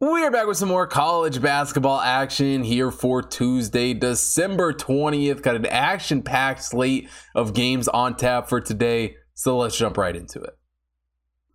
We are back with some more college basketball action here for Tuesday, December 20th. Got an action packed slate of games on tap for today. So let's jump right into it.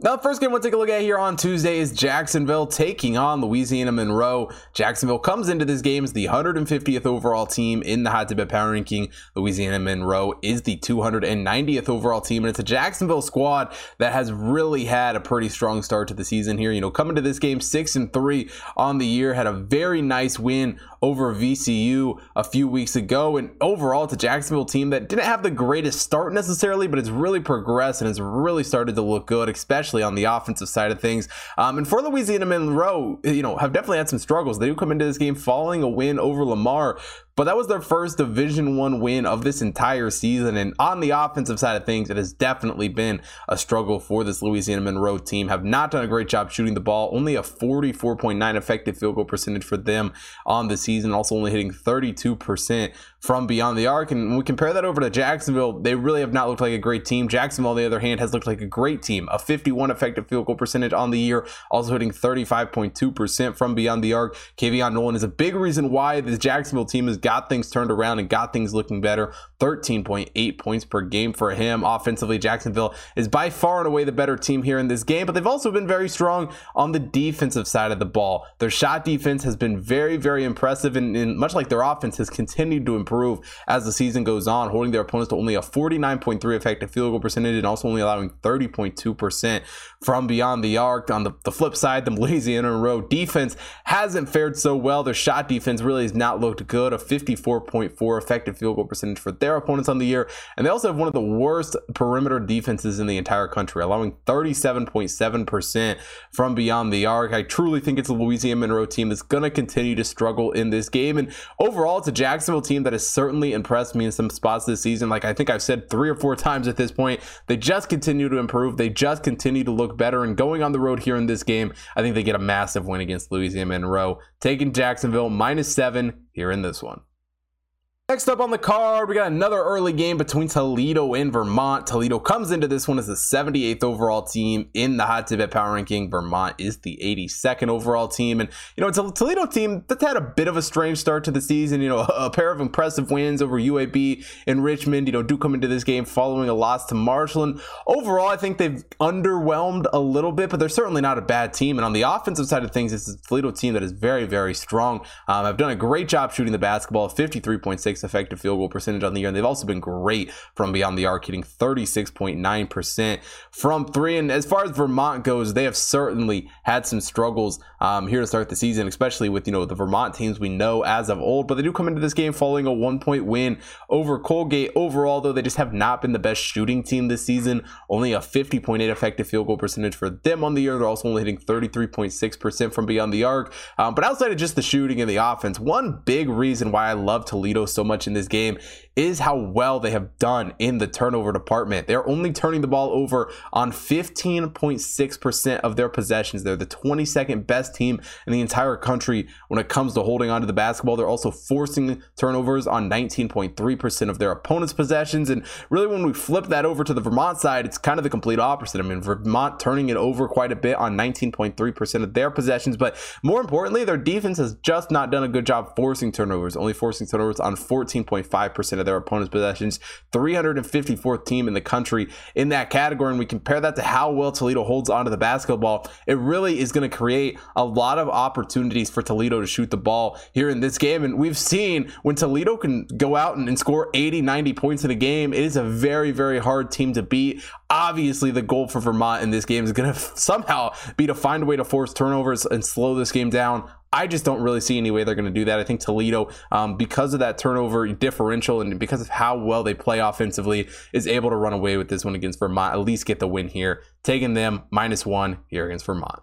Now, first game we'll take a look at here on Tuesday is Jacksonville taking on Louisiana Monroe. Jacksonville comes into this game as the 150th overall team in the Hot Tip Power Ranking. Louisiana Monroe is the 290th overall team, and it's a Jacksonville squad that has really had a pretty strong start to the season here. You know, coming to this game six and three on the year, had a very nice win over VCU a few weeks ago, and overall, it's a Jacksonville team that didn't have the greatest start necessarily, but it's really progressed and has really started to look good, especially on the offensive side of things. Um, and for Louisiana Monroe, you know, have definitely had some struggles. They do come into this game following a win over Lamar, but that was their first division one win of this entire season. And on the offensive side of things it has definitely been a struggle for this louisiana monroe team. Have not done a great job shooting the ball. Only a 44.9 effective field goal percentage for them on the season. Also only hitting 32% from beyond the arc. And when we compare that over to jacksonville they really have not looked like a great team. Jacksonville on the other hand has looked like a great team. A 51 effective field goal percentage on the year also hitting 35.2% from beyond the arc. Kevion Nolan is a big reason why this jacksonville team is got things turned around and got things looking better. 13.8 points per game for him. Offensively, Jacksonville is by far and away the better team here in this game, but they've also been very strong on the defensive side of the ball. Their shot defense has been very, very impressive, and, and much like their offense has continued to improve as the season goes on, holding their opponents to only a 49.3 effective field goal percentage and also only allowing 30.2% from beyond the arc. On the, the flip side, the Louisiana Monroe defense hasn't fared so well. Their shot defense really has not looked good. A 54.4 effective field goal percentage for their opponents on the year. And they also have one of the worst perimeter defenses in the entire country, allowing 37.7% from beyond the arc. I truly think it's a Louisiana Monroe team that's going to continue to struggle in this game. And overall, it's a Jacksonville team that has certainly impressed me in some spots this season. Like I think I've said three or four times at this point, they just continue to improve. They just continue to look better. And going on the road here in this game, I think they get a massive win against Louisiana Monroe, taking Jacksonville minus seven here in this one. Next up on the card, we got another early game between Toledo and Vermont. Toledo comes into this one as the 78th overall team in the Hot Tip Power Ranking. Vermont is the 82nd overall team. And, you know, it's a Toledo team that's had a bit of a strange start to the season. You know, a pair of impressive wins over UAB and Richmond, you know, do come into this game following a loss to Marshall. And overall, I think they've underwhelmed a little bit, but they're certainly not a bad team. And on the offensive side of things, it's a Toledo team that is very, very strong. Um, I've done a great job shooting the basketball, 53.6 effective field goal percentage on the year. And they've also been great from beyond the arc, hitting 36.9% from three. And as far as Vermont goes, they have certainly had some struggles um, here to start the season, especially with, you know, the Vermont teams we know as of old. But they do come into this game following a one point win over Colgate. Overall, though, they just have not been the best shooting team this season. Only a 50.8 effective field goal percentage for them on the year. They're also only hitting 33.6% from beyond the arc. Um, but outside of just the shooting and the offense, one big reason why I love Toledo so much in this game is how well they have done in the turnover department. They're only turning the ball over on 15.6% of their possessions. They're the 22nd best team in the entire country when it comes to holding onto the basketball. They're also forcing turnovers on 19.3% of their opponent's possessions. And really, when we flip that over to the Vermont side, it's kind of the complete opposite. I mean, Vermont turning it over quite a bit on 19.3% of their possessions. But more importantly, their defense has just not done a good job forcing turnovers, only forcing turnovers on 14.5% of their opponent's possessions. 354th team in the country in that category. And we compare that to how well Toledo holds onto the basketball. It really is going to create a lot of opportunities for Toledo to shoot the ball here in this game. And we've seen when Toledo can go out and, and score 80, 90 points in a game, it is a very, very hard team to beat. Obviously, the goal for Vermont in this game is going to somehow be to find a way to force turnovers and slow this game down. I just don't really see any way they're going to do that. I think Toledo, um, because of that turnover differential and because of how well they play offensively, is able to run away with this one against Vermont, at least get the win here, taking them minus one here against Vermont.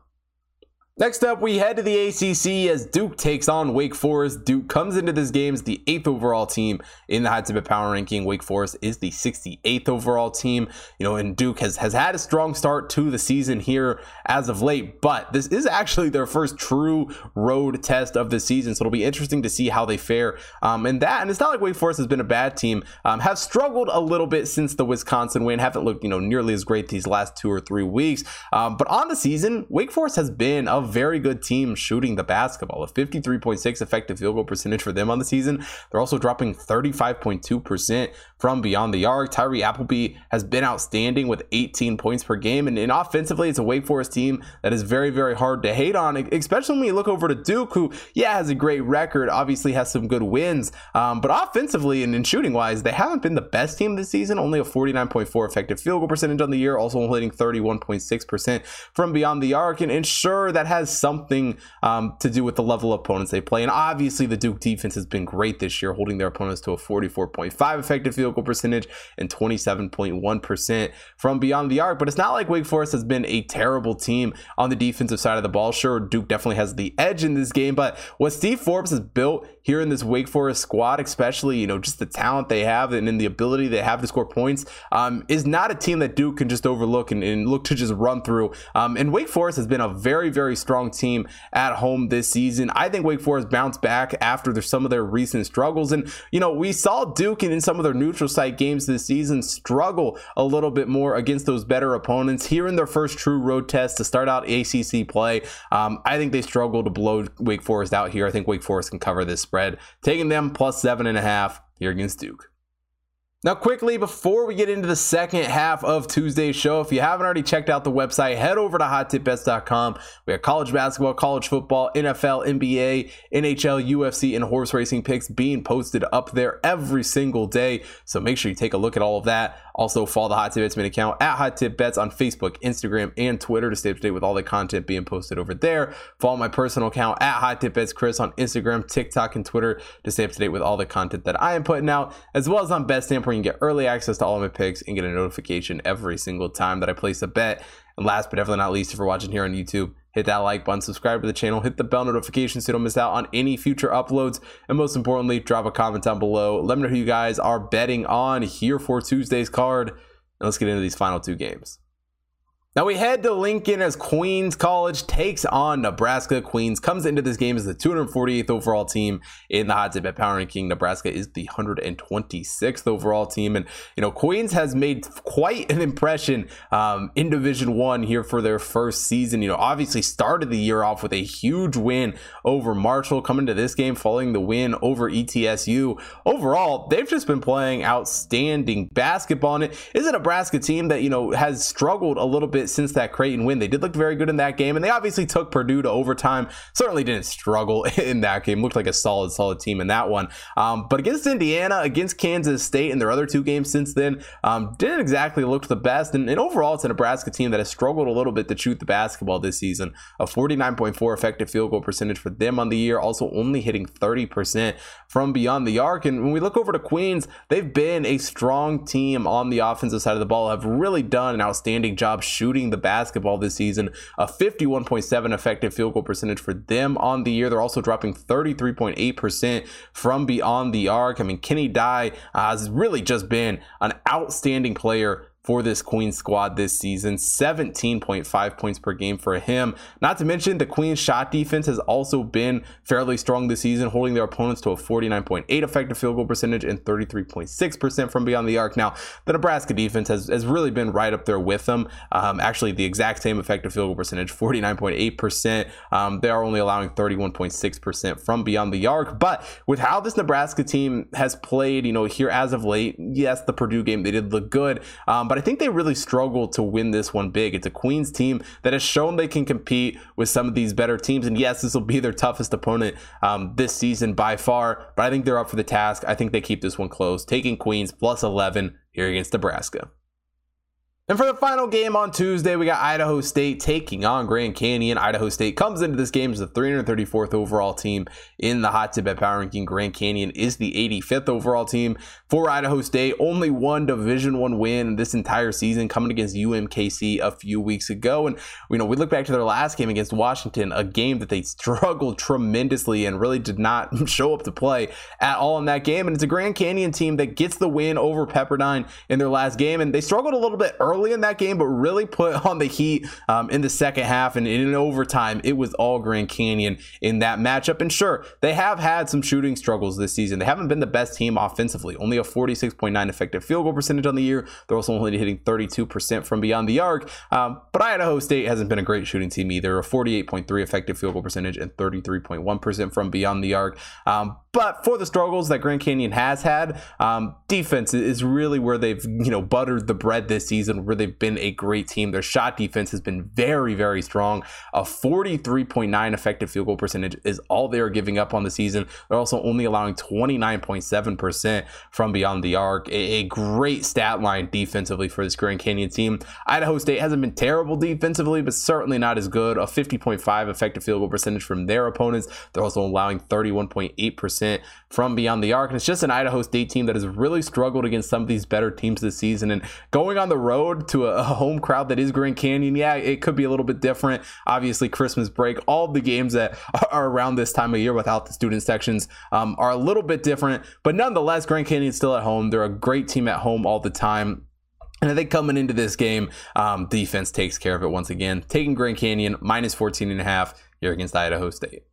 Next up, we head to the ACC as Duke takes on Wake Forest. Duke comes into this game as the eighth overall team in the Hot Tip Power Ranking. Wake Forest is the 68th overall team. You know, and Duke has, has had a strong start to the season here as of late, but this is actually their first true road test of the season. So it'll be interesting to see how they fare. Um, that, and it's not like Wake Forest has been a bad team, um, have struggled a little bit since the Wisconsin win, haven't looked, you know, nearly as great these last two or three weeks. Um, but on the season, Wake Forest has been a very good team shooting the basketball. A 53.6 effective field goal percentage for them on the season. They're also dropping 35.2% from beyond the arc. Tyree Appleby has been outstanding with 18 points per game. And, and offensively, it's a Wake Forest team that is very, very hard to hate on, especially when you look over to Duke, who, yeah, has a great record, obviously has some good wins. Um, but offensively and in shooting wise, they haven't been the best team this season. Only a 49.4 effective field goal percentage on the year, also hitting 31.6% from beyond the arc. And, and sure, that has something um, to do with the level of opponents they play. And obviously, the Duke defense has been great this year, holding their opponents to a 44.5 effective field goal percentage and 27.1% from beyond the arc. But it's not like Wake Forest has been a terrible team on the defensive side of the ball. Sure, Duke definitely has the edge in this game, but what Steve Forbes has built here in this Wake Forest squad, especially, you know, just the talent they have and in the ability they have to score points, um, is not a team that Duke can just overlook and, and look to just run through. Um, and Wake Forest has been a very, very strong team at home this season. I think Wake Forest bounced back after their, some of their recent struggles. And, you know, we saw Duke in, in some of their neutral site games this season struggle a little bit more against those better opponents. Here in their first true road test to start out ACC play, um, I think they struggle to blow Wake Forest out here. I think Wake Forest can cover this spread, taking them plus seven and a half here against Duke. Now, quickly, before we get into the second half of Tuesday's show, if you haven't already checked out the website, head over to hottipbets.com. We have college basketball, college football, NFL, NBA, NHL, UFC, and horse racing picks being posted up there every single day. So make sure you take a look at all of that. Also, follow the Hot Tip Bets main account at Hot Tip Bets on Facebook, Instagram, and Twitter to stay up to date with all the content being posted over there. Follow my personal account at Hot Tip Bets Chris on Instagram, TikTok, and Twitter to stay up to date with all the content that I am putting out, as well as on BetStamp, where you can get early access to all of my picks and get a notification every single time that I place a bet. And last but definitely not least, if you're watching here on YouTube, hit that like button, subscribe to the channel, hit the bell notification so you don't miss out on any future uploads. And most importantly, drop a comment down below. Let me know who you guys are betting on here for Tuesday's card. And let's get into these final two games. Now we head to Lincoln as Queens College takes on Nebraska. Queens comes into this game as the 248th overall team in the hot tip at power ranking. Nebraska is the 126th overall team, and you know Queens has made quite an impression um, in Division One here for their first season. You know, obviously started the year off with a huge win over Marshall, coming to this game following the win over ETSU. Overall, they've just been playing outstanding basketball, and it is a Nebraska team that you know has struggled a little bit bit since that Creighton win. They did look very good in that game, and they obviously took Purdue to overtime. Certainly didn't struggle in that game. Looked like a solid, solid team in that one. Um, but against Indiana, against Kansas State, and their other two games since then, um, didn't exactly look the best. And, and, overall, it's a Nebraska team that has struggled a little bit to shoot the basketball this season. A 49.4 effective field goal percentage for them on the year, also only hitting 30% from beyond the arc. And when we look over to Queens, they've been a strong team on the offensive side of the ball, have really done an outstanding job shooting shooting the basketball this season. A 51.7 effective field goal percentage for them on the year. They're also dropping 33.8% from beyond the arc. I mean, Kenny Dye uh, has really just been an outstanding player for this Queen squad this season 17.5 points per game for him. Not to mention, the Queens shot defense has also been fairly strong this season, holding their opponents to a 49.8 effective field goal percentage and 33.6% from beyond the arc. Now, the Nebraska defense has, has really been right up there with them. Um, actually, the exact same effective field goal percentage, 49.8%. Um, they are only allowing 31.6% from beyond the arc. But with how this Nebraska team has played, you know, here as of late, yes, the Purdue game, they did look good. Um, but I think they really struggled to win this one big. It's a Queens team that has shown they can compete with some of these better teams. And yes, this will be their toughest opponent um, this season by far, but I think they're up for the task. I think they keep this one close, taking Queens plus 11 here against Nebraska. And for the final game on Tuesday, we got Idaho State taking on Grand Canyon. Idaho State comes into this game as the 334th overall team in the Hot Tip Bet Power Ranking. Grand Canyon is the 85th overall team for Idaho State. Only one Division One win this entire season, coming against UMKC a few weeks ago. And you know, we look back to their last game against Washington, a game that they struggled tremendously and really did not show up to play at all in that game. And it's a Grand Canyon team that gets the win over Pepperdine in their last game, and they struggled a little bit early early in that game, but really put on the heat um, in the second half and in overtime. It was all Grand Canyon in that matchup. And sure, they have had some shooting struggles this season. They haven't been the best team offensively, only a 46.9 effective field goal percentage on the year. They're also only hitting 32% from beyond the arc. Um, but Idaho State hasn't been a great shooting team either, a 48.3 effective field goal percentage and 33.1% from beyond the arc. Um, but for the struggles that Grand Canyon has had, um, defense is really where they've you know buttered the bread this season, where they've been a great team. Their shot defense has been very very strong. A 43.9 effective field goal percentage is all they are giving up on the season. They're also only allowing 29.7% from beyond the arc. A, a great stat line defensively for this Grand Canyon team. Idaho State hasn't been terrible defensively, but certainly not as good. A 50.5 effective field goal percentage from their opponents. They're also allowing 31.8% from beyond the arc. And it's just an Idaho State team that has really struggled against some of these better teams this season. And going on the road to a, home crowd that is Grand Canyon, yeah, it could be a little bit different. Obviously, Christmas break, all the games that are around this time of year without the student sections um, are a little bit different. But nonetheless, Grand Canyon's still at home. They're a great team at home all the time. And I think coming into this game, um, defense takes care of it once again. Taking Grand Canyon minus 14 and a half here against Idaho State.